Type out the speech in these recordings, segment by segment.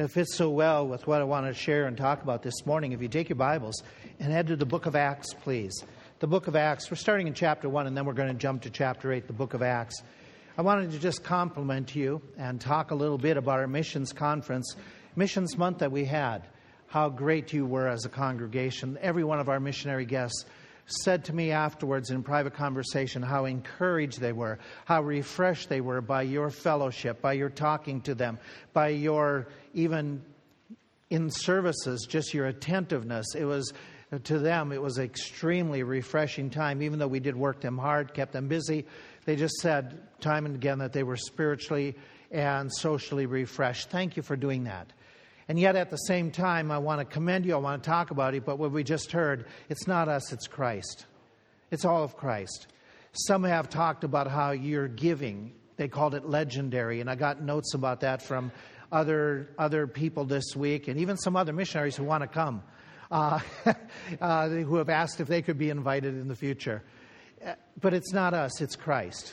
It fits so well with what I want to share and talk about this morning. If you take your Bibles and head to the book of Acts, please. The book of Acts. We're starting in chapter 1, and then we're going to jump to chapter 8, the book of Acts. I wanted to just compliment you and talk a little bit about our missions conference, missions month that we had. How great you were as a congregation. Every one of our missionary guests said to me afterwards in private conversation how encouraged they were, how refreshed they were by your fellowship, by your talking to them, by your even in services, just your attentiveness. It was to them, it was extremely refreshing time, even though we did work them hard, kept them busy. They just said time and again that they were spiritually and socially refreshed. Thank you for doing that. And yet, at the same time, I want to commend you, I want to talk about it, but what we just heard, it's not us, it's Christ. It's all of Christ. Some have talked about how you're giving. They called it legendary, and I got notes about that from other, other people this week, and even some other missionaries who want to come, uh, uh, who have asked if they could be invited in the future. Uh, but it's not us, it's Christ.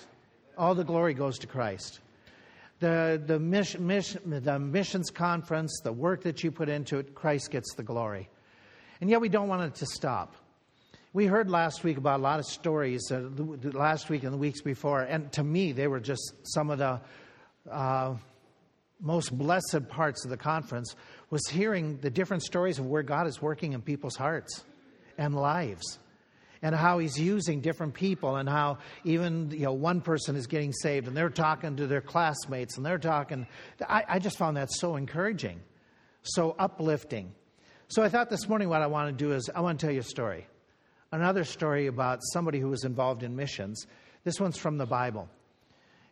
All the glory goes to Christ the, the, mission, mission, the missions conference, the work that you put into it, Christ gets the glory. And yet we don't want it to stop. We heard last week about a lot of stories, uh, last week and the weeks before, and to me, they were just some of the uh, most blessed parts of the conference was hearing the different stories of where God is working in people's hearts and lives and how he's using different people and how even you know one person is getting saved and they're talking to their classmates and they're talking. I, I, just found that so encouraging so uplifting. So i thought this morning what i want to do is i want to tell you a story. Another story about somebody who was involved in missions. This one's from the bible.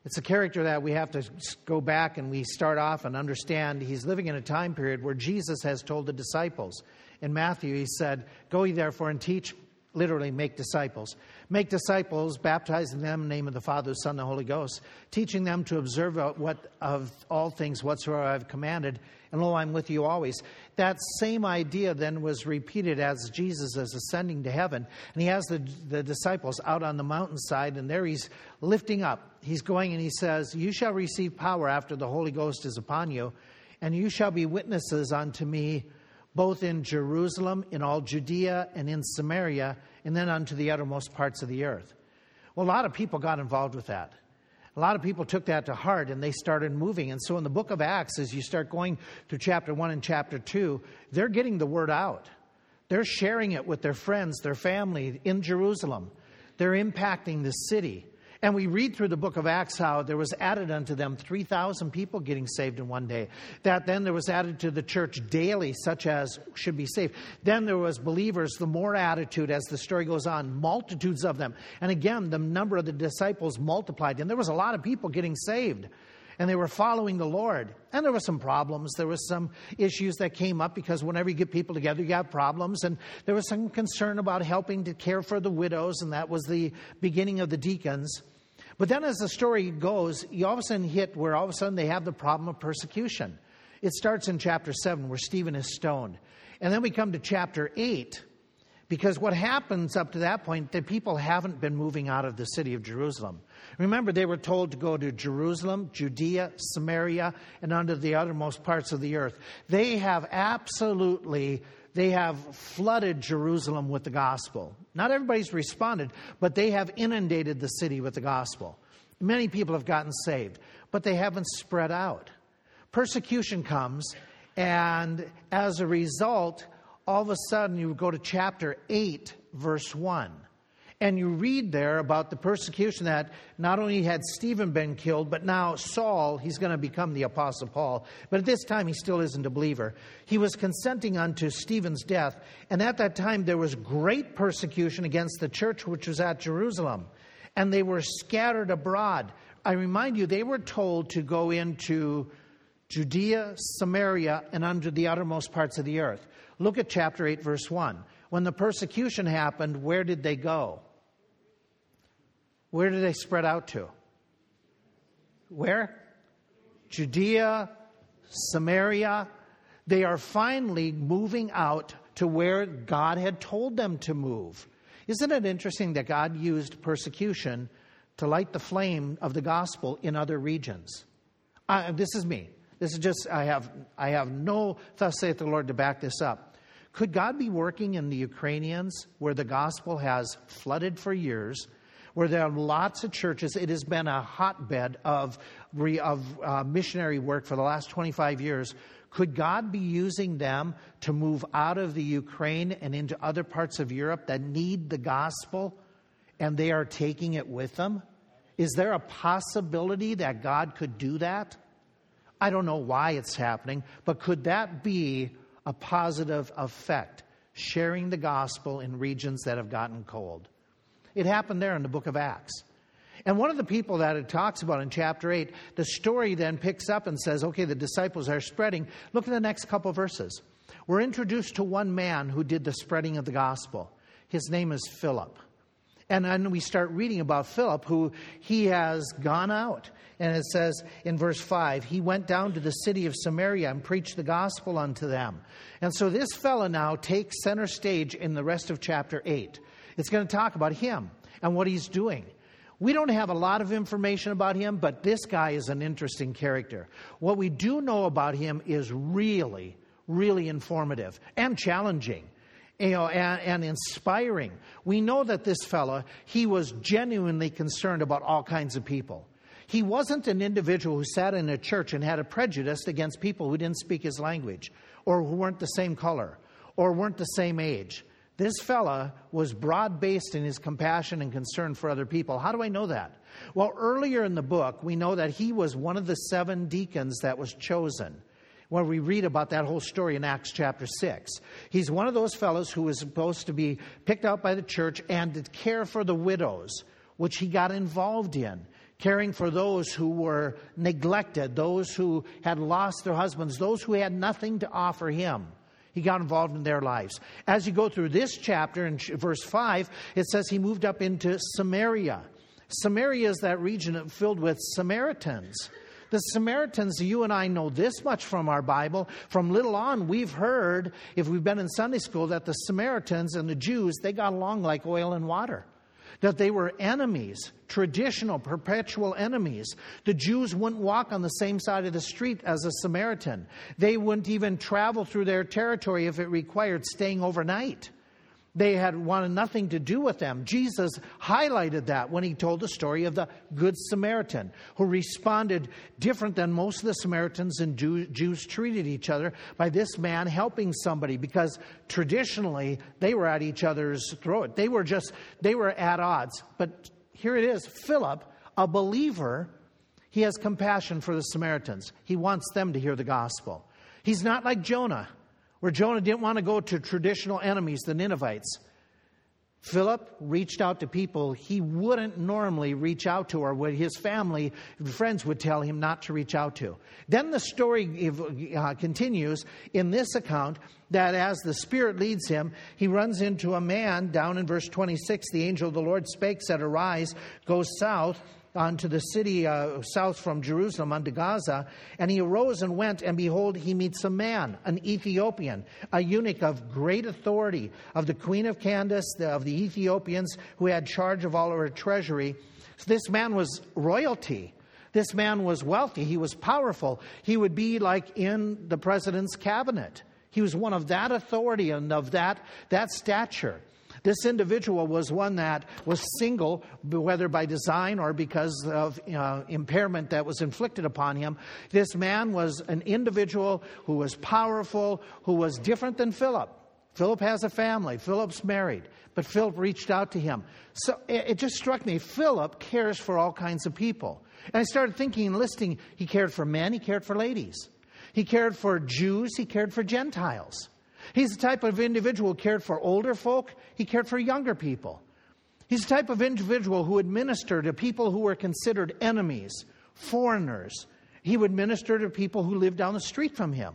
It's a character that we have to go back and we start off and understand. He's living in a time period where jesus has told the disciples. In matthew he said go ye therefore and teach literally make disciples. Make disciples, baptizing them in the name of the Father, the Son, and the Holy Ghost, teaching them to observe what of all things whatsoever I've commanded, and lo, I'm with you always. That same idea then was repeated as Jesus is ascending to heaven, and he has the, the disciples out on the mountainside, and there he's lifting up. He's going and he says, You shall receive power after the Holy Ghost is upon you, and you shall be witnesses unto me both in Jerusalem, in all Judea, and in Samaria, and then unto the uttermost parts of the earth. Well, a lot of people got involved with that. A lot of people took that to heart and they started moving. And so in the book of Acts, as you start going through chapter 1 and chapter 2, they're getting the word out. They're sharing it with their friends, their family in Jerusalem. They're impacting the city. And we read through the book of Acts how there was added unto them 3,000 people getting saved in one day. That then there was added to the church daily, such as should be saved. Then there was believers, the more attitude as the story goes on, multitudes of them. And again, the number of the disciples multiplied. And there was a lot of people getting saved and they were following the Lord. And there were some problems. There were some issues that came up because whenever you get people together, you have problems. And there was some concern about helping to care for the widows, and that was the beginning of the deacons. But then as the story goes, you all of a sudden hit where all of a sudden they have the problem of persecution. It starts in chapter 7 where Stephen is stoned. And then we come to chapter 8 because what happens up to that point, the people haven't been moving out of the city of Jerusalem. Remember, they were told to go to Jerusalem, Judea, Samaria, and unto the uttermost parts of the earth. They have absolutely they have flooded Jerusalem with the gospel. Not everybody's responded, but they have inundated the city with the gospel. Many people have gotten saved, but they haven't spread out. Persecution comes, and as a result, all of a sudden you go to chapter 8, verse 1. And you read there about the persecution that not only had Stephen been killed, but now Saul, he's going to become the Apostle Paul. But at this time, he still isn't a believer. He was consenting unto Stephen's death. And at that time, there was great persecution against the church which was at Jerusalem. And they were scattered abroad. I remind you, they were told to go into Judea, Samaria, and under the uttermost parts of the earth. Look at chapter 8, verse 1. When the persecution happened, where did they go? Where did they spread out to? Where? Judea, Samaria. They are finally moving out to where God had told them to move. Isn't it interesting that God used persecution to light the flame of the gospel in other regions? Uh, this is me. This is just, I have, I have no, thus saith the Lord, to back this up. Could God be working in the Ukrainians where the gospel has flooded for years, where there are lots of churches? It has been a hotbed of, of uh, missionary work for the last 25 years. Could God be using them to move out of the Ukraine and into other parts of Europe that need the gospel and they are taking it with them? Is there a possibility that God could do that? I don't know why it's happening, but could that be a positive effect, sharing the gospel in regions that have gotten cold. It happened there in the book of Acts. And one of the people that it talks about in chapter 8, the story then picks up and says, okay, the disciples are spreading. Look at the next couple verses. We're introduced to one man who did the spreading of the gospel. His name is Philip. And then we start reading about Philip, who he has gone out and it says in verse 5, he went down to the city of Samaria and preached the gospel unto them. And so this fellow now takes center stage in the rest of chapter 8. It's going to talk about him and what he's doing. We don't have a lot of information about him, but this guy is an interesting character. What we do know about him is really, really informative and challenging you know, and, and, inspiring. We know that this fellow, he was genuinely concerned about all kinds of people. He wasn't an individual who sat in a church and had a prejudice against people who didn't speak his language or who weren't the same color or weren't the same age. This fella was broad based in his compassion and concern for other people. How do I know that? Well, earlier in the book, we know that he was one of the seven deacons that was chosen. Where we read about that whole story in Acts chapter 6. He's one of those fellows who was supposed to be picked out by the church and to care for the widows, which he got involved in caring for those who were neglected, those who had lost their husbands, those who had nothing to offer him. He got involved in their lives. As you go through this chapter in verse 5, it says he moved up into Samaria. Samaria is that region filled with Samaritans. The Samaritans, you and I know this much from our Bible. From little on, we've heard, if we've been in Sunday school, that the Samaritans and the Jews, they got along like oil and water that they were enemies, traditional, perpetual enemies. The Jews wouldn't walk on the same side of the street as a Samaritan. They wouldn't even travel through their territory if it required staying overnight. They had wanted nothing to do with them. Jesus highlighted that when he told the story of the Good Samaritan, who responded different than most of the Samaritans and Jews treated each other by this man helping somebody because traditionally they were at each other's throat. They were just, they were at odds. But here it is Philip, a believer, he has compassion for the Samaritans. He wants them to hear the gospel. He's not like Jonah where Jonah didn't want to go to traditional enemies, the Ninevites. Philip reached out to people he wouldn't normally reach out to, or what his family friends would tell him not to reach out to. Then the story uh, continues in this account that as the Spirit leads him, he runs into a man down in verse 26. The angel of the Lord spake, said, Arise, go south unto the city uh, south from Jerusalem unto Gaza. And he arose and went, and behold, he meets a man, an Ethiopian, a eunuch of great authority, of the queen of Candace, the, of the Ethiopians, who had charge of all her treasury. So this man was royalty. This man was wealthy. He was powerful. He would be like in the president's cabinet. He was one of that authority and of that, that stature. This individual was one that was single, whether by design or because of uh, impairment that was inflicted upon him. This man was an individual who was powerful, who was different than Philip. Philip has a family. Philip's married. But Philip reached out to him. So it just struck me Philip cares for all kinds of people. And I started thinking and listing he cared for men, he cared for ladies. He cared for Jews, he cared for Gentiles. He's the type of individual who cared for older folk, he cared for younger people. He's the type of individual who would minister to people who were considered enemies, foreigners. He would minister to people who lived down the street from him.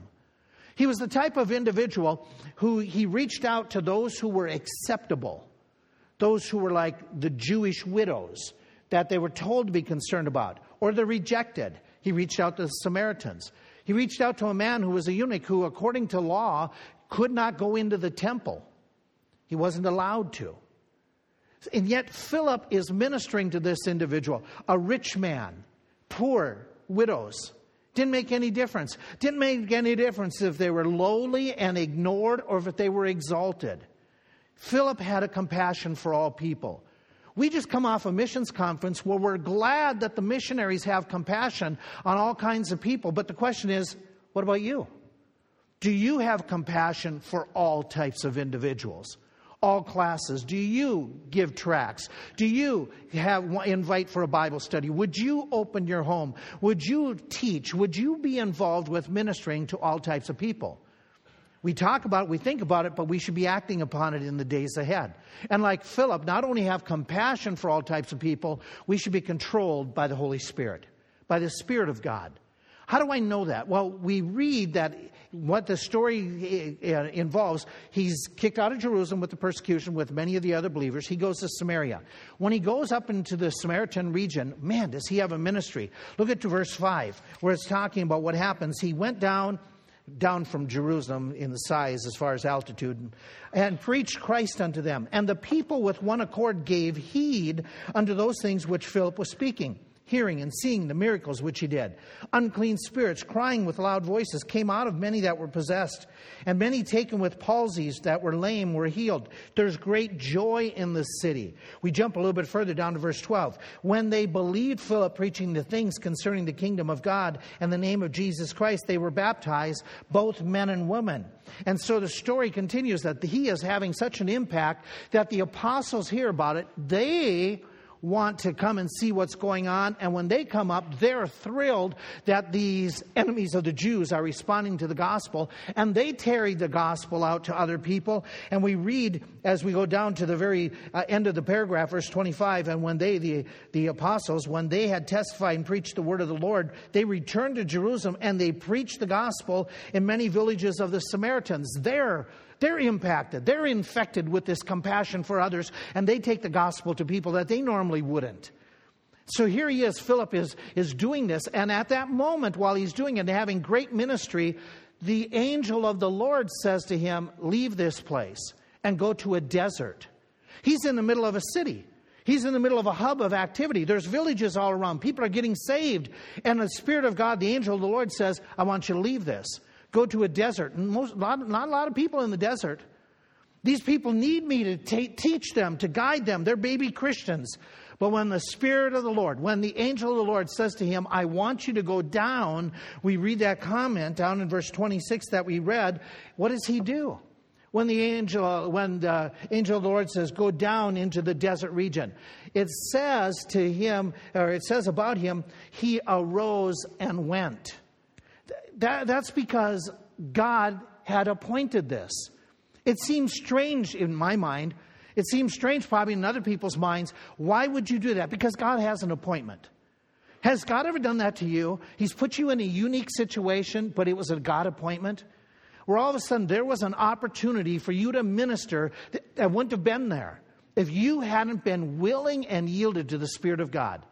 He was the type of individual who he reached out to those who were acceptable, those who were like the Jewish widows that they were told to be concerned about, or the rejected. He reached out to the Samaritans. He reached out to a man who was a eunuch who, according to law, could not go into the temple. He wasn't allowed to. And yet, Philip is ministering to this individual, a rich man, poor, widows. Didn't make any difference. Didn't make any difference if they were lowly and ignored or if they were exalted. Philip had a compassion for all people. We just come off a missions conference where we're glad that the missionaries have compassion on all kinds of people. But the question is, what about you? Do you have compassion for all types of individuals? all classes? Do you give tracts? Do you have invite for a Bible study? Would you open your home? Would you teach? Would you be involved with ministering to all types of people? We talk about it, we think about it, but we should be acting upon it in the days ahead. And like Philip, not only have compassion for all types of people, we should be controlled by the Holy Spirit, by the Spirit of God. How do I know that? Well, we read that what the story uh, uh, involves, he's kicked out of Jerusalem with the persecution with many of the other believers. He goes to Samaria. When he goes up into the Samaritan region, man, does he have a ministry. Look at verse 5, where it's talking about what happens. He went down down from Jerusalem in the size as far as altitude, and preached Christ unto them. And the people with one accord gave heed unto those things which Philip was speaking hearing and seeing the miracles which he did. Unclean spirits, crying with loud voices, came out of many that were possessed, and many taken with palsies that were lame were healed. There's great joy in the city. We jump a little bit further down to verse 12. When they believed Philip preaching the things concerning the kingdom of God and the name of Jesus Christ, they were baptized, both men and women. And so the story continues that he is having such an impact that the apostles hear about it. They want to come and see what's going on. And when they come up, they're thrilled that these enemies of the Jews are responding to the gospel. And they carry the gospel out to other people. And we read as we go down to the very uh, end of the paragraph, verse 25, and when they, the, the apostles, when they had testified and preached the word of the Lord, they returned to Jerusalem and they preached the gospel in many villages of the Samaritans. There, they're impacted. They're infected with this compassion for others, and they take the gospel to people that they normally wouldn't. So here he is, Philip is, is doing this, and at that moment, while he's doing it and having great ministry, the angel of the Lord says to him, Leave this place and go to a desert. He's in the middle of a city. He's in the middle of a hub of activity. There's villages all around. People are getting saved. And the Spirit of God, the angel of the Lord says, I want you to leave this go to a desert. And most, not, not a lot of people in the desert. These people need me to t- teach them, to guide them. They're baby Christians. But when the Spirit of the Lord, when the angel of the Lord says to him, I want you to go down, we read that comment down in verse 26 that we read. What does he do? When the angel, when the angel of the Lord says, go down into the desert region, it says to him, or it says about him, he arose and went. That, that's because God had appointed this. It seems strange in my mind. It seems strange probably in other people's minds. Why would you do that? Because God has an appointment. Has God ever done that to you? He's put you in a unique situation, but it was a God appointment where all of a sudden there was an opportunity for you to minister that wouldn't have been there if you hadn't been willing and yielded to the Spirit of God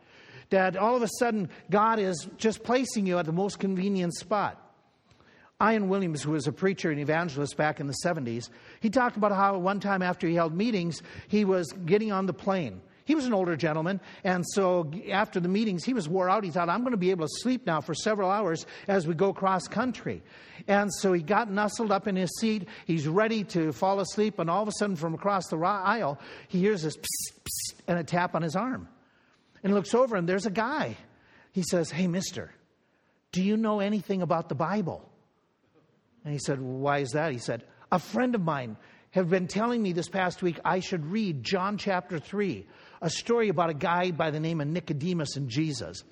that all of a sudden God is just placing you at the most convenient spot. Ian Williams, who was a preacher and evangelist back in the 70s, he talked about how one time after he held meetings, he was getting on the plane. He was an older gentleman, and so after the meetings, he was wore out. He thought, I'm going to be able to sleep now for several hours as we go cross country. And so he got nestled up in his seat. He's ready to fall asleep, and all of a sudden, from across the aisle, he hears this psst, psst, and a tap on his arm. And looks over and there's a guy. He says, Hey, mister, do you know anything about the Bible? And he said, Why is that? He said, A friend of mine have been telling me this past week I should read John chapter 3, a story about a guy by the name of Nicodemus and Jesus.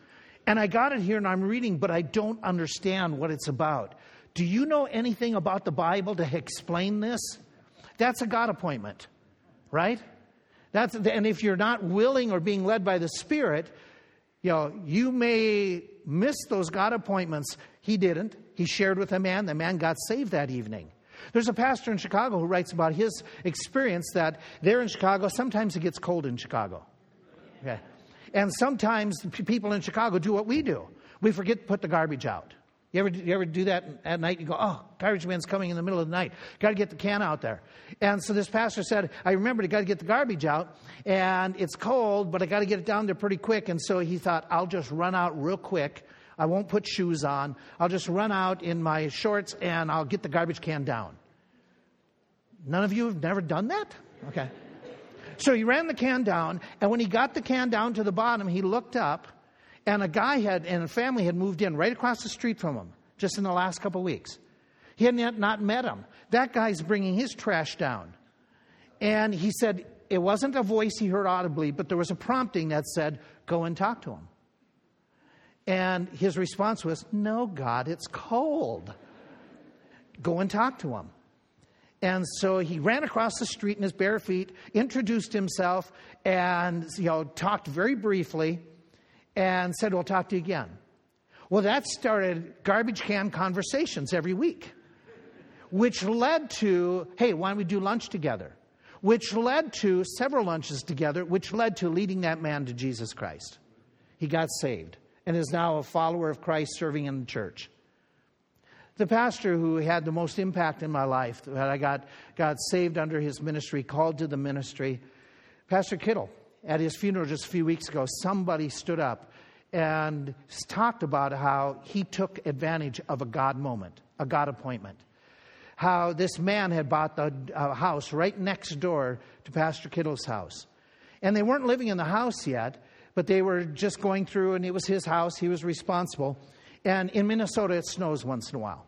And I got it here and I'm reading, but I don't understand what it's about. Do you know anything about the Bible to explain this? That's a God appointment, right? That's, and if you're not willing or being led by the Spirit, you know, you may miss those God appointments. He didn't. He shared with a man. The man got saved that evening. There's a pastor in Chicago who writes about his experience that there in Chicago, sometimes it gets cold in Chicago. Okay. And sometimes people in Chicago do what we do. We forget to put the garbage out. You ever, you ever do that at night? You go, oh, garbage man's coming in the middle of the night. Got to get the can out there. And so this pastor said, I remember I got to get the garbage out, and it's cold, but I got to get it down there pretty quick. And so he thought, I'll just run out real quick. I won't put shoes on. I'll just run out in my shorts and I'll get the garbage can down. None of you have never done that? Okay. So he ran the can down, and when he got the can down to the bottom, he looked up, and a guy had, and a family had moved in right across the street from him just in the last couple of weeks. He had not met him. That guy's bringing his trash down. And he said it wasn't a voice he heard audibly, but there was a prompting that said, Go and talk to him. And his response was, No, God, it's cold. Go and talk to him. And so he ran across the street in his bare feet, introduced himself, and you know, talked very briefly, and said, We'll talk to you again. Well, that started garbage can conversations every week, which led to, hey, why don't we do lunch together? Which led to several lunches together, which led to leading that man to Jesus Christ. He got saved and is now a follower of Christ serving in the church. The pastor who had the most impact in my life, that I got, got saved under his ministry, called to the ministry, Pastor Kittle, at his funeral just a few weeks ago, somebody stood up and talked about how he took advantage of a God moment, a God appointment. How this man had bought the uh, house right next door to Pastor Kittle's house. And they weren't living in the house yet, but they were just going through, and it was his house, he was responsible. And in Minnesota, it snows once in a while.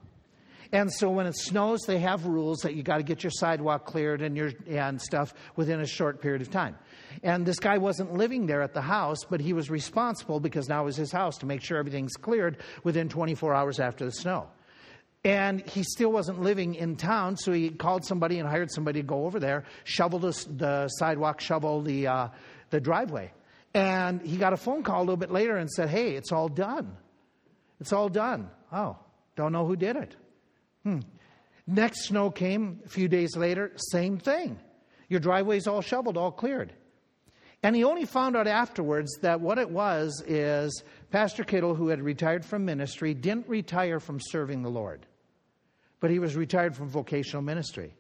And so when it snows, they have rules that you got to get your sidewalk cleared and your and stuff within a short period of time. And this guy wasn't living there at the house, but he was responsible because now it was his house to make sure everything's cleared within 24 hours after the snow. And he still wasn't living in town, so he called somebody and hired somebody to go over there, shovel the, the sidewalk, shovel the, uh, the driveway. And he got a phone call a little bit later and said, Hey, it's all done. It's all done. Oh, don't know who did it. Hmm. Next snow came a few days later, same thing. Your driveway's all shoveled, all cleared. And he only found out afterwards that what it was is Pastor Kittle, who had retired from ministry, didn't retire from serving the Lord, but he was retired from vocational ministry.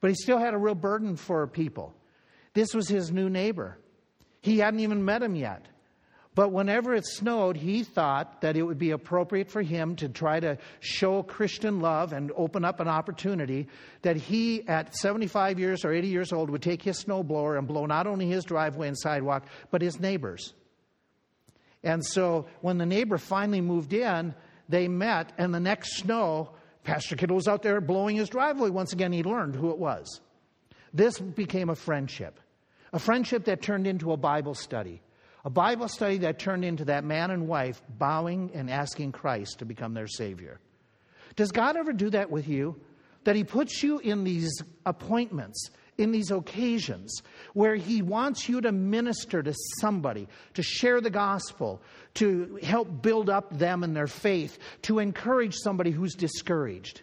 But he still had a real burden for people. This was his new neighbor. He hadn't even met him yet. But whenever it snowed, he thought that it would be appropriate for him to try to show Christian love and open up an opportunity that he, at 75 years or 80 years old, would take his snowblower and blow not only his driveway and sidewalk, but his neighbors. And so when the neighbor finally moved in, they met, and the next snow, Pastor Kittle was out there blowing his driveway. Once again, he learned who it was. This became a friendship, a friendship that turned into a Bible study a Bible study that turned into that man and wife bowing and asking Christ to become their Savior. Does God ever do that with you? That He puts you in these appointments, in these occasions where He wants you to minister to somebody, to share the gospel, to help build up them in their faith, to encourage somebody who's discouraged.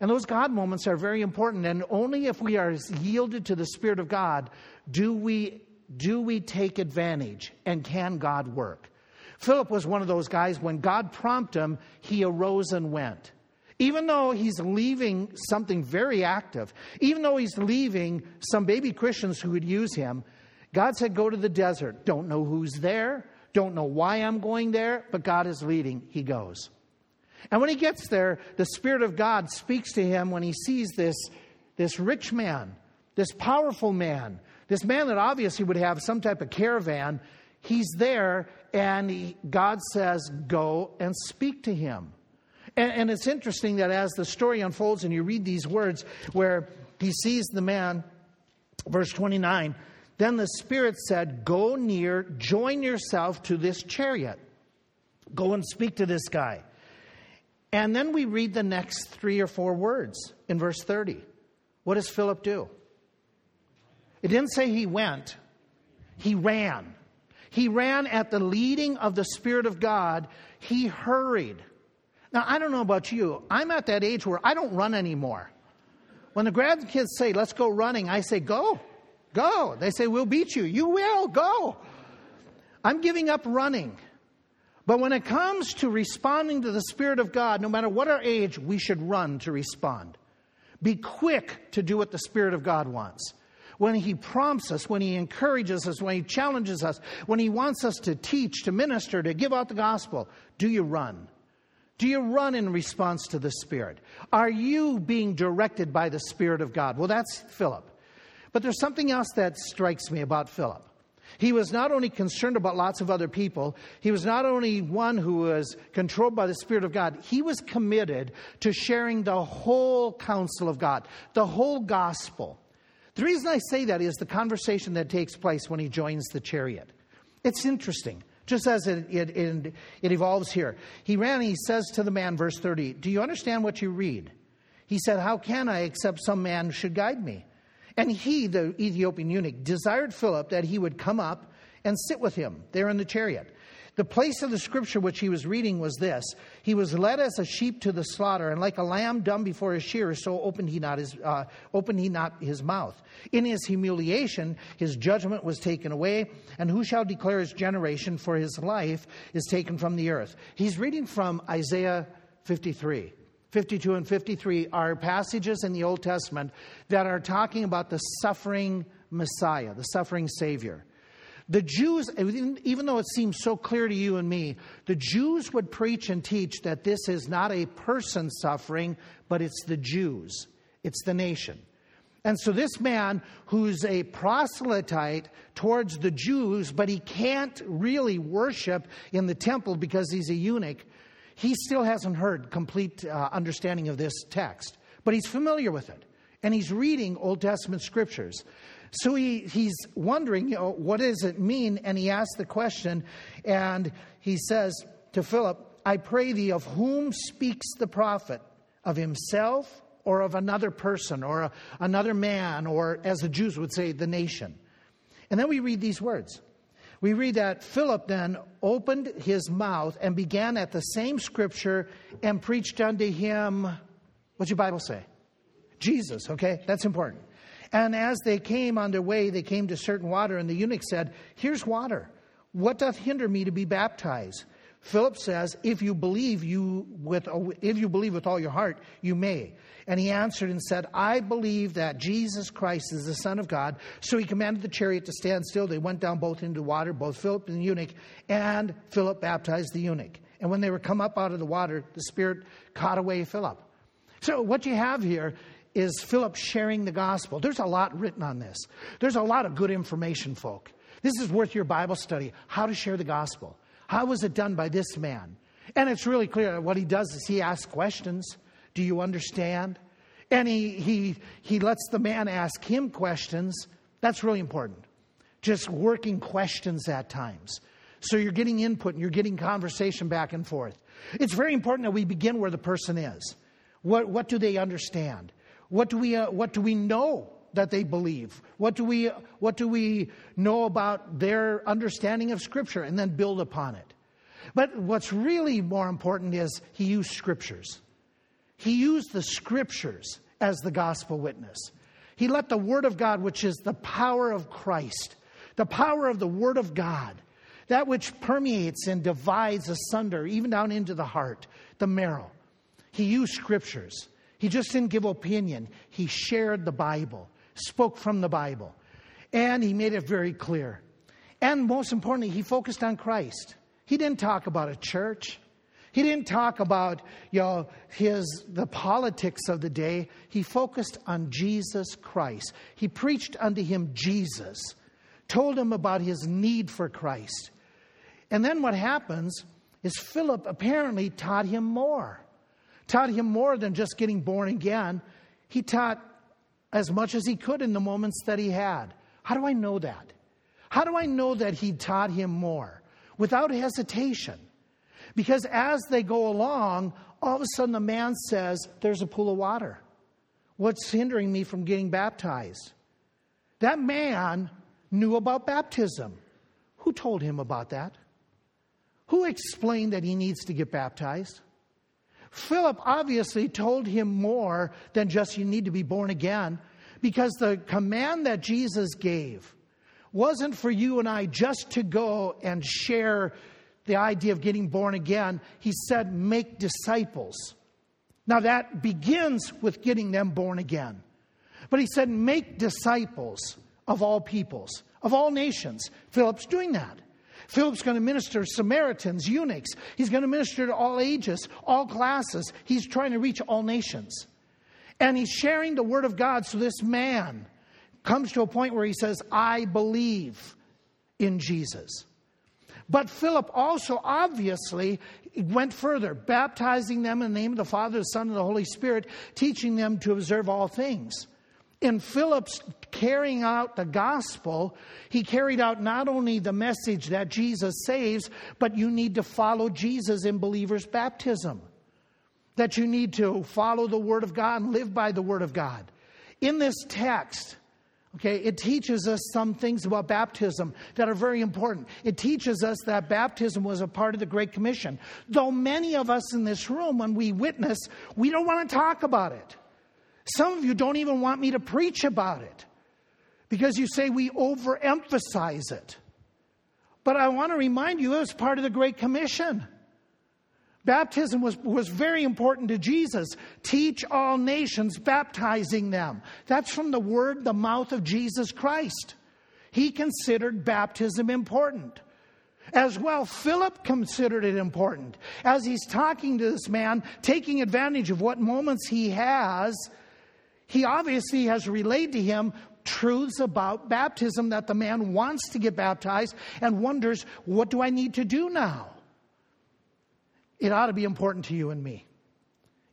And those God moments are very important, and only if we are yielded to the Spirit of God do we do we take advantage and can God work? Philip was one of those guys, when God prompted him, he arose and went. Even though he's leaving something very active, even though he's leaving some baby Christians who would use him, God said, Go to the desert. Don't know who's there, don't know why I'm going there, but God is leading. He goes. And when he gets there, the Spirit of God speaks to him when he sees this, this rich man, this powerful man this man that obviously would have some type of caravan, he's there, and he, God says, Go and speak to him. And, and it's interesting that as the story unfolds and you read these words where he sees the man, verse 29, then the Spirit said, Go near, join yourself to this chariot. Go and speak to this guy. And then we read the next three or four words in verse 30. What does Philip do? It didn't say he went, he ran. He ran at the leading of the Spirit of God. He hurried. Now, I don't know about you. I'm at that age where I don't run anymore. When the grandkids say, let's go running, I say, go, go. They say, we'll beat you. You will, go. I'm giving up running. But when it comes to responding to the Spirit of God, no matter what our age, we should run to respond. Be quick to do what the Spirit of God wants. When He prompts us, when He encourages us, when He challenges us, when He wants us to teach, to minister, to give out the gospel, do you run? Do you run in response to the Spirit? Are you being directed by the Spirit of God? Well, that's Philip. But there's something else that strikes me about Philip. He was not only concerned about lots of other people, he was not only one who was controlled by the Spirit of God, he was committed to sharing the whole counsel of God, the whole gospel. The reason I say that is the conversation that takes place when he joins the chariot. It's interesting, just as it, it, it, it evolves here. He ran he says to the man, verse 30, Do you understand what you read? He said, How can I except some man should guide me? And he, the Ethiopian eunuch, desired Philip that he would come up and sit with him there in the chariot. The place of the scripture which he was reading was this He was led as a sheep to the slaughter, and like a lamb dumb before his shearer, so opened he not his, uh, opened he not his mouth. In his humiliation, his judgment was taken away, and who shall declare his generation? For his life is taken from the earth. He's reading from Isaiah 53. 52 and 53 are passages in the Old Testament that are talking about the suffering Messiah, the suffering Savior. The Jews, even though it seems so clear to you and me, the Jews would preach and teach that this is not a person suffering, but it's the Jews, it's the nation. And so, this man who's a proselyte towards the Jews, but he can't really worship in the temple because he's a eunuch, he still hasn't heard complete uh, understanding of this text, but he's familiar with it. And he's reading Old Testament scriptures. So he, he's wondering, you know, what does it mean? And he asks the question, and he says to Philip, I pray thee, of whom speaks the prophet? Of himself or of another person or a, another man, or as the Jews would say, the nation? And then we read these words we read that Philip then opened his mouth and began at the same scripture and preached unto him, what's your Bible say? Jesus, okay? That's important. And as they came on their way, they came to certain water, and the eunuch said, Here's water. What doth hinder me to be baptized? Philip says, If you believe you with if you believe with all your heart, you may. And he answered and said, I believe that Jesus Christ is the Son of God. So he commanded the chariot to stand still. They went down both into water, both Philip and the eunuch, and Philip baptized the eunuch. And when they were come up out of the water, the Spirit caught away Philip. So what you have here is Philip sharing the gospel. There's a lot written on this. There's a lot of good information, folk. This is worth your Bible study. How to share the gospel. How was it done by this man? And it's really clear what he does is he asks questions. Do you understand? And he, he, he lets the man ask him questions. That's really important. Just working questions at times. So you're getting input and you're getting conversation back and forth. It's very important that we begin where the person is. What, what do they understand? What do we, uh, what do we know that they believe? What do, we, what do we know about their understanding of Scripture? And then build upon it. But what's really more important is he used Scriptures. He used the scriptures as the gospel witness. He let the Word of God, which is the power of Christ, the power of the Word of God, that which permeates and divides asunder, even down into the heart, the marrow. He used scriptures. He just didn't give opinion. He shared the Bible, spoke from the Bible, and he made it very clear. And most importantly, he focused on Christ. He didn't talk about a church. He didn't talk about you know, his, the politics of the day. He focused on Jesus Christ. He preached unto him Jesus, told him about his need for Christ. And then what happens is Philip apparently taught him more. Taught him more than just getting born again. He taught as much as he could in the moments that he had. How do I know that? How do I know that he taught him more? Without hesitation. Because as they go along, all of a sudden the man says, There's a pool of water. What's hindering me from getting baptized? That man knew about baptism. Who told him about that? Who explained that he needs to get baptized? Philip obviously told him more than just you need to be born again because the command that Jesus gave wasn't for you and I just to go and share the idea of getting born again, he said, make disciples. Now that begins with getting them born again. But he said, make disciples of all peoples, of all nations. Philip's doing that. Philip's going to minister to Samaritans, eunuchs. He's going to minister to all ages, all classes. He's trying to reach all nations. And he's sharing the word of God. So this man comes to a point where he says, I believe in Jesus. But Philip also obviously went further, baptizing them in the name of the Father, the Son, and the Holy Spirit, teaching them to observe all things in Philip's carrying out the gospel, he carried out not only the message that Jesus saves, but you need to follow Jesus in believers' baptism. That you need to follow the Word of God and live by the Word of God. In this text, okay, it teaches us some things about baptism that are very important. It teaches us that baptism was a part of the Great Commission. Though many of us in this room, when we witness, we don't want to talk about it. Some of you don't even want me to preach about it because you say we overemphasize it. But I want to remind you it was part of the Great Commission. Baptism was, was very important to Jesus. Teach all nations, baptizing them. That's from the word, the mouth of Jesus Christ. He considered baptism important. As well, Philip considered it important. As he's talking to this man, taking advantage of what moments he has, he obviously has relayed to him truths about baptism that the man wants to get baptized and wonders, what do I need to do now? It ought to be important to you and me.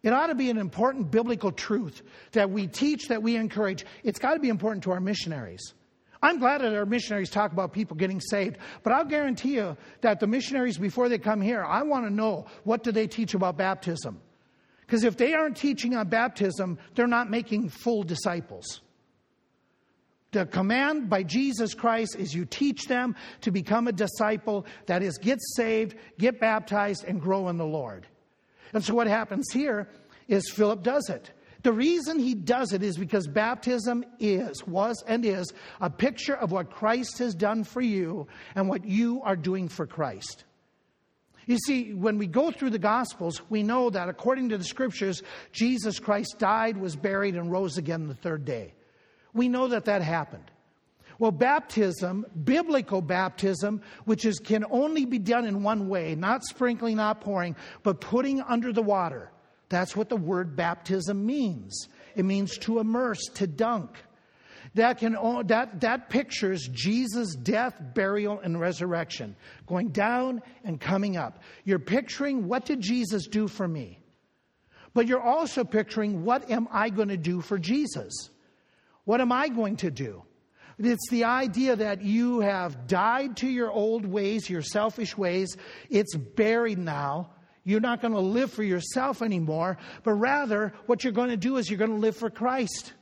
It ought to be an important biblical truth that we teach, that we encourage. It's got to be important to our missionaries. I'm glad that our missionaries talk about people getting saved, but I'll guarantee you that the missionaries, before they come here, I want to know what do they teach about baptism? Because if they aren't teaching on baptism, they're not making full disciples. The command by Jesus Christ is you teach them to become a disciple, that is, get saved, get baptized, and grow in the Lord. And so what happens here is Philip does it. The reason he does it is because baptism is, was, and is a picture of what Christ has done for you and what you are doing for Christ. You see, when we go through the Gospels, we know that according to the Scriptures, Jesus Christ died, was buried, and rose again the third day. We know that that happened. Well, baptism, biblical baptism, which is, can only be done in one way, not sprinkling, not pouring, but putting under the water. That's what the word baptism means. It means to immerse, to dunk that, can, that, that pictures Jesus' death, burial, and resurrection, going down and coming up. You're picturing what did Jesus do for me? But you're also picturing what am I going to do for Jesus? What am I going to do? It's the idea that you have died to your old ways, your selfish ways. It's buried now. You're not going to live for yourself anymore, but rather what you're going to do is you're going to live for Christ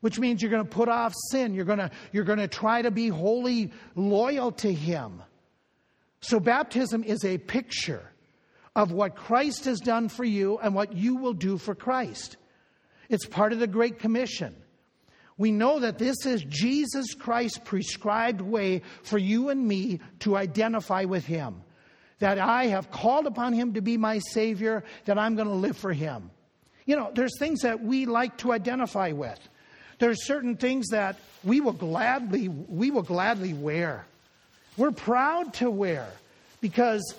which means you're going to put off sin. You're going to, you're going to try to be wholly loyal to Him. So, baptism is a picture of what Christ has done for you and what you will do for Christ. It's part of the Great Commission. We know that this is Jesus Christ's prescribed way for you and me to identify with Him. That I have called upon Him to be my Savior, that I'm going to live for Him. You know, there's things that we like to identify with. There are certain things that we will gladly we will gladly wear. We're proud to wear because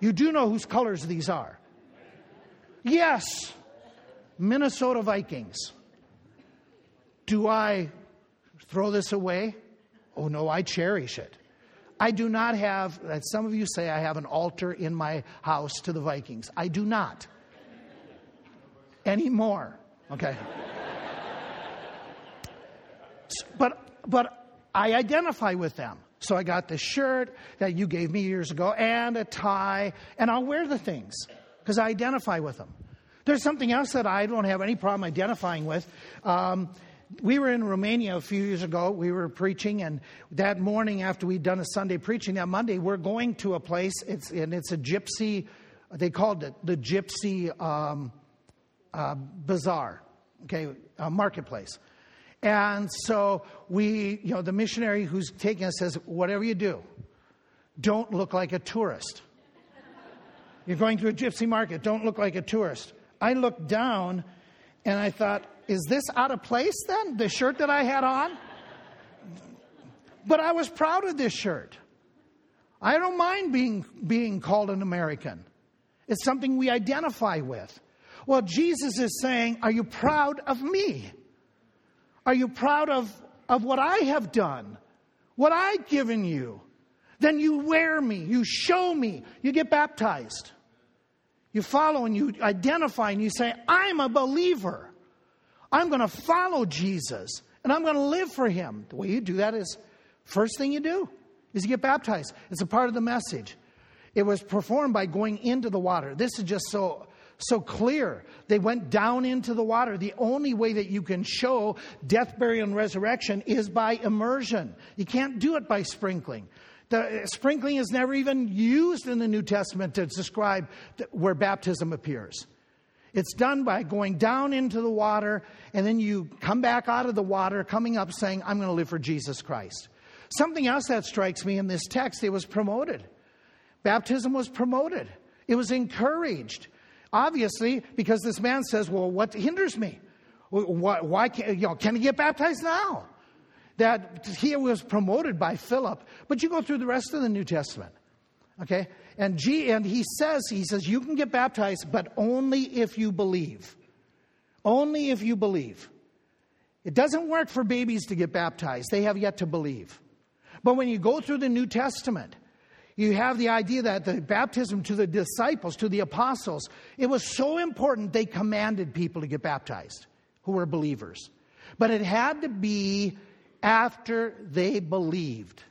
you do know whose colors these are. Yes, Minnesota Vikings. Do I throw this away? Oh no, I cherish it. I do not have, as some of you say, I have an altar in my house to the Vikings. I do not anymore. Okay. but but I identify with them. So I got the shirt that you gave me years ago and a tie, and I'll wear the things because I identify with them. There's something else that I don't have any problem identifying with. Um, we were in Romania a few years ago. We were preaching, and that morning after we'd done a Sunday preaching, that Monday, we're going to a place. It's and it's a gypsy. They called it the gypsy. Um, uh, bazaar, okay, marketplace. And so we, you know, the missionary who's taking us says, whatever you do, don't look like a tourist. You're going to a gypsy market, don't look like a tourist. I looked down And I thought, is this out of place then? The shirt that I had on? But I was proud of this shirt. I don't mind being, being called an American. It's something we identify with. Well, Jesus is saying, Are you proud of me? Are you proud of, of what I have done? What I've given you? Then you wear me, you show me, you get baptized. You follow and you identify and you say, I'm a believer. I'm going to follow Jesus and I'm going to live for him. The way you do that is first thing you do is you get baptized. It's a part of the message. It was performed by going into the water. This is just so so clear. They went down into the water. The only way that you can show death, burial, and resurrection is by immersion. You can't do it by sprinkling. The sprinkling is never even used in the New Testament to describe where baptism appears. It's done by going down into the water, and then you come back out of the water, coming up saying, I'm going to live for Jesus Christ. Something else that strikes me in this text, it was promoted. Baptism was promoted, it was encouraged. Obviously, because this man says, Well, what hinders me? Why, why can, you know, can he get baptized now? That he was promoted by Philip. But you go through the rest of the New Testament. Okay? And, G, and he says, he says, you can get baptized, but only if you believe. Only if you believe. It doesn't work for babies to get baptized. They have yet to believe. But when you go through the New Testament, you have the idea that the baptism to the disciples, to the apostles, it was so important they commanded people to get baptized who were believers. But it had to be after they believed.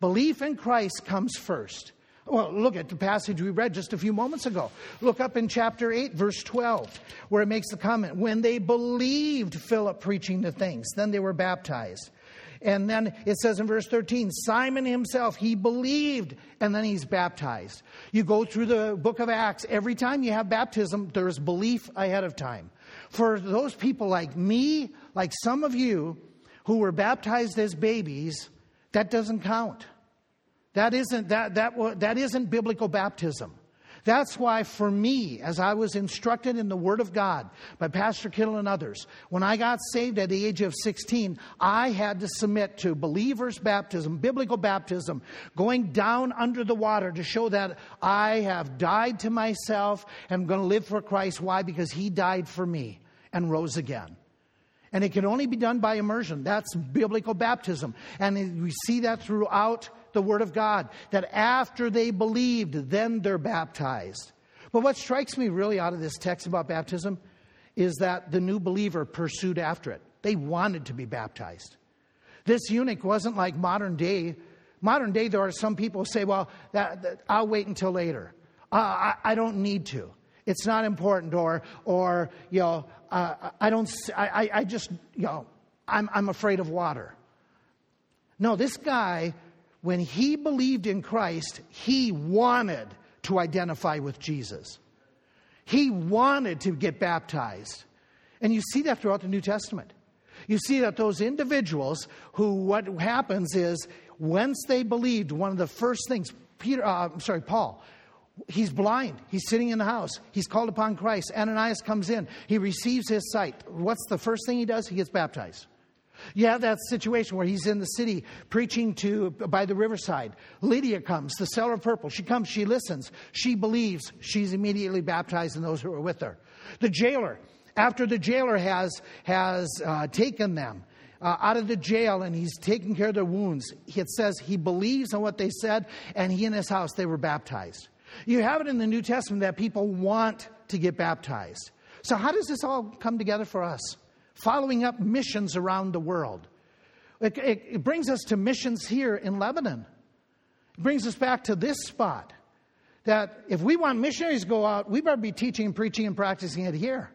Belief in Christ comes first. Well, look at the passage we read just a few moments ago. Look up in chapter 8, verse 12, where it makes the comment when they believed Philip preaching the things, then they were baptized. And then it says in verse 13, Simon himself, he believed, and then he's baptized. You go through the book of Acts, every time you have baptism, there's belief ahead of time. For those people like me, like some of you, who were baptized as babies, that doesn't count. That isn't, that, that, that isn't biblical baptism. That's why, for me, as I was instructed in the Word of God by Pastor Kittle and others, when I got saved at the age of 16, I had to submit to believers' baptism, biblical baptism, going down under the water to show that I have died to myself and I'm going to live for Christ. Why? Because He died for me and rose again. And it can only be done by immersion. That's biblical baptism. And we see that throughout the Word of God, that after they believed, then they're baptized. But what strikes me really out of this text about baptism is that the new believer pursued after it. They wanted to be baptized. This eunuch wasn't like modern day. Modern day, there are some people who say, well, that, that, I'll wait until later. Uh, I, I, don't need to. It's not important. Or, or you know, uh, I don't, I, I just, you know, I'm, I'm afraid of water. No, this guy when he believed in Christ, he wanted to identify with Jesus. He wanted to get baptized. And you see that throughout the New Testament. You see that those individuals who, what happens is, once they believed, one of the first things, Peter, uh, I'm sorry, Paul, he's blind. He's sitting in the house. He's called upon Christ. Ananias comes in. He receives his sight. What's the first thing he does? He gets baptized. You have that situation where he's in the city preaching to by the riverside. Lydia comes, the seller of purple. She comes, she listens, she believes, she's immediately baptized and those who are with her. The jailer, after the jailer has has uh, taken them uh, out of the jail and he's taking care of their wounds, it says he believes in what they said, and he and his house they were baptized. You have it in the New Testament that people want to get baptized. So how does this all come together for us? Following up missions around the world. It, it, it, brings us to missions here in Lebanon. It brings us back to this spot that if we want missionaries to go out, we better be teaching, preaching, and practicing it here.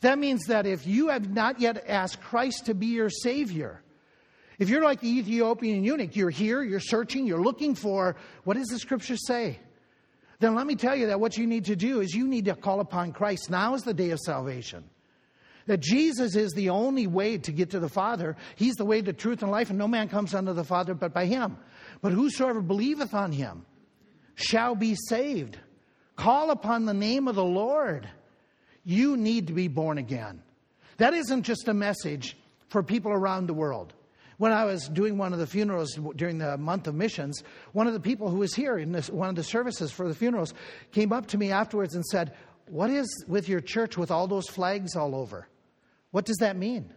That means that if you have not yet asked Christ to be your Savior, if you're like the Ethiopian eunuch, you're here, you're searching, you're looking for what does the scripture say? Then let me tell you that what you need to do is you need to call upon Christ. Now is the day of salvation. That Jesus is the only way to get to the Father. He's the way, the truth, and life, and no man comes unto the Father but by him. But whosoever believeth on him shall be saved. Call upon the name of the Lord. You need to be born again. That isn't just a message for people around the world. When I was doing one of the funerals during the month of missions, one of the people who was here in this, one of the services for the funerals came up to me afterwards and said, What is with your church with all those flags all over? What does that mean?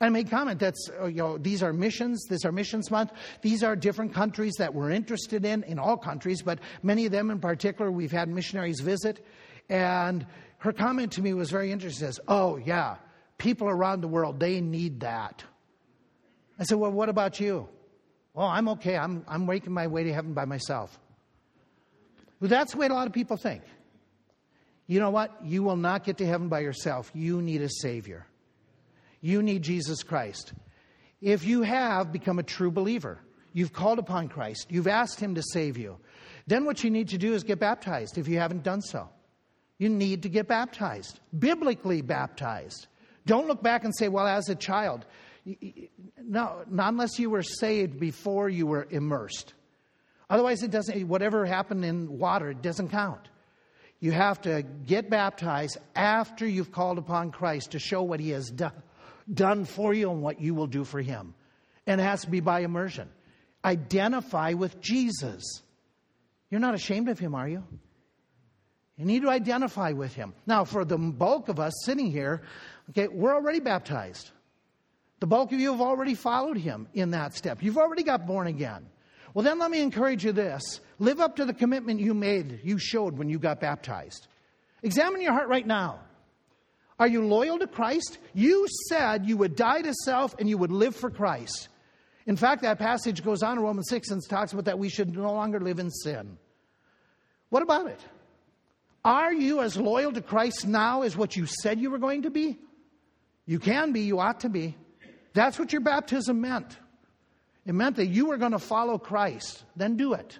I made comment that's uh, you know these are missions. This are missions month. These are different countries that we're interested in in all countries, but many of them in particular we've had missionaries visit. And her comment to me was very interesting. Says, "Oh yeah, people around the world they need that." I said, "Well, what about you?" Well, I'm okay. I'm I'm making my way to heaven by myself. Well, that's the way a lot of people think. You know what? You will not get to heaven by yourself. You need a savior you need Jesus Christ. If you have become a true believer, you've called upon Christ, you've asked Him to save you, then what you need to do is get baptized if you haven't done so. You need to get baptized, biblically baptized. Don't look back and say, well, as a child. No, not unless you were saved before you were immersed. Otherwise, it doesn't, whatever happened in water, it doesn't count. You have to get baptized after you've called upon Christ to show what He has done done for you and what you will do for him. And it has to be by immersion. Identify with Jesus. You're not ashamed of him, are you? You need to identify with him. Now, for the bulk of us sitting here, okay, we're already baptized. The bulk of you have already followed him in that step. You've already got born again. Well, then let me encourage you this live up to the commitment you made, you showed when you got baptized. Examine your heart right now. Are you loyal to Christ? You said you would die to self and you would live for Christ. In fact, that passage goes on in Romans 6 and talks about that we should no longer live in sin. What about it? Are you as loyal to Christ now as what you said you were going to be? You can be, you ought to be. That's what your baptism meant. It meant that you were going to follow Christ. Then do it.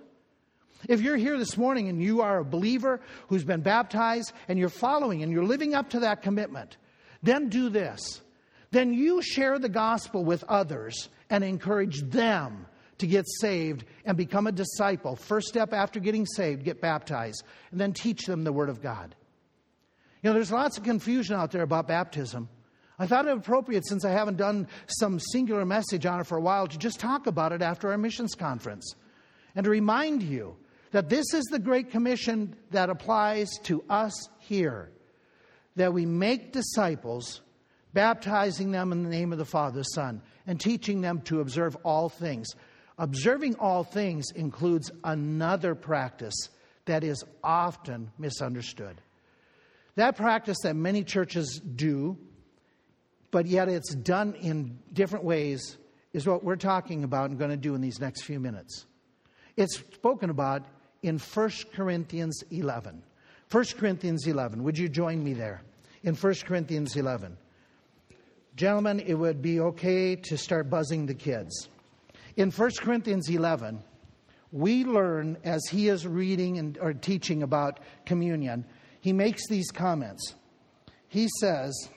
If you're here this morning and you are a believer who's been baptized and you're following and you're living up to that commitment, then do this. Then you share the gospel with others and encourage them to get saved and become a disciple. First step after getting saved, get baptized, and then teach them the Word of God. You know, there's lots of confusion out there about baptism. I thought it appropriate, since I haven't done some singular message on it for a while, to just talk about it after our missions conference and to remind you that this is the Great Commission that applies to us here that we make disciples, baptizing them in the name of the Father, Son, and teaching them to observe all things. Observing all things includes another practice that is often misunderstood. That practice that many churches do, but yet it's done in different ways, is what we're talking about and going to do in these next few minutes. It's spoken about in 1 Corinthians 11. 1 Corinthians 11. Would you join me there? In 1 Corinthians 11. Gentlemen, it would be okay to start buzzing the kids. In 1 Corinthians 11, we learn as he is reading and, or teaching about communion, he makes these comments. He says,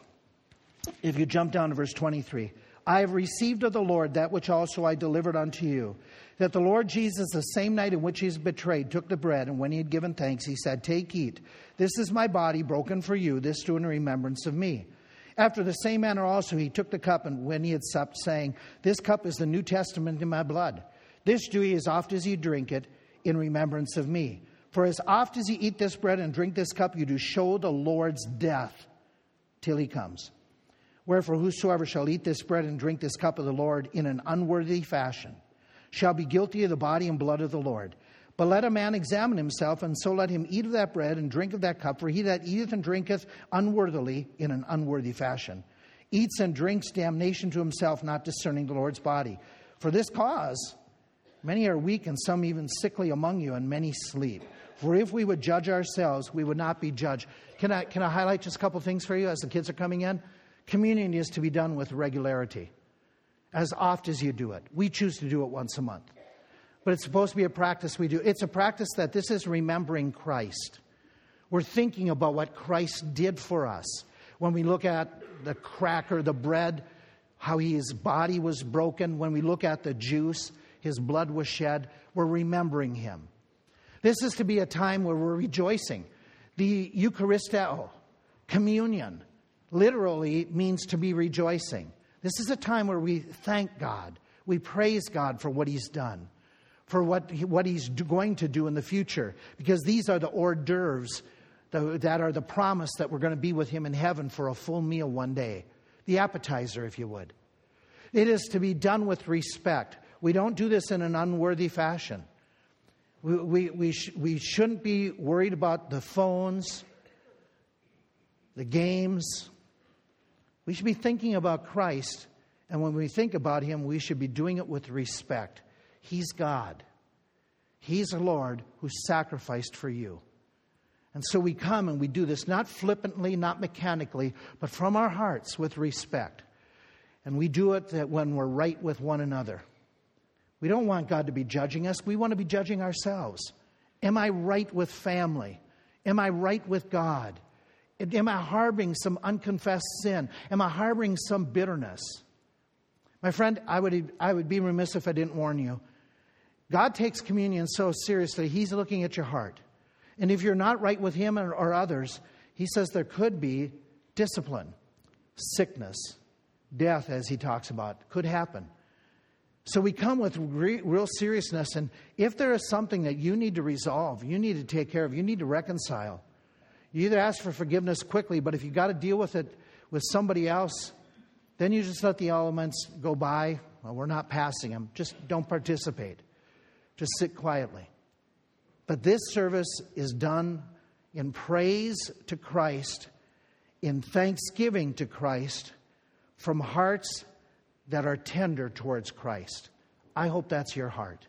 if you jump down to verse 23, I have received of the Lord that which also I delivered unto you that the Lord Jesus, the same night in which he was betrayed, took the bread, and when he had given thanks, he said, Take, eat. This is my body broken for you. This do in remembrance of me. After the same manner also he took the cup, and when he had supped, saying, This cup is the New Testament in my blood. This do ye as oft as ye drink it in remembrance of me. For as oft as ye eat this bread and drink this cup, you do show the Lord's death till he comes. Wherefore, whosoever shall eat this bread and drink this cup of the Lord in an unworthy fashion, shall be guilty of the body and blood of the Lord. But let a man examine himself, and so let him eat of that bread and drink of that cup. For he that eateth and drinketh unworthily in an unworthy fashion eats and drinks damnation to himself, not discerning the Lord's body. For this cause, many are weak, and some even sickly among you, and many sleep. For if we would judge ourselves, we would not be judged. Can I, can I highlight just a couple things for you as the kids are coming in? Communion is to be done with regularity as oft as you do it. We choose to do it once a month. But it's supposed to be a practice we do. It's a practice that this is remembering Christ. We're thinking about what Christ did for us. When we look at the cracker, the bread, how his body was broken, when we look at the juice, his blood was shed, we're remembering him. This is to be a time where we're rejoicing. The Eucharisteo, communion, literally means to be rejoicing. This is a time where we thank God. We praise God for what He's done, for what, what He's going to do in the future, because these are the hors d'oeuvres that are the promise that we're going to be with Him in heaven for a full meal one day. The appetizer, if you would. It is to be done with respect. We don't do this in an unworthy fashion. We, we, we, sh- we shouldn't be worried about the phones, the games. We should be thinking about Christ, and when we think about Him, we should be doing it with respect. He's God, He's the Lord who sacrificed for you. And so we come and we do this not flippantly, not mechanically, but from our hearts with respect. And we do it that when we're right with one another. We don't want God to be judging us, we want to be judging ourselves. Am I right with family? Am I right with God? Am I harboring some unconfessed sin? Am I harboring some bitterness? My friend, I would, I would be remiss if I didn't warn you. God takes communion so seriously, He's looking at your heart. And if you're not right with Him or, or others, He says there could be discipline, sickness, death, as He talks about, could happen. So we come with re- real seriousness, and if there is something that you need to resolve, you need to take care of, you need to reconcile, you either ask for forgiveness quickly, but if you've got to deal with it with somebody else, then you just let the elements go by. Well, we're not passing them. Just don't participate. Just sit quietly. But this service is done in praise to Christ, in thanksgiving to Christ, from hearts that are tender towards Christ. I hope that's your heart.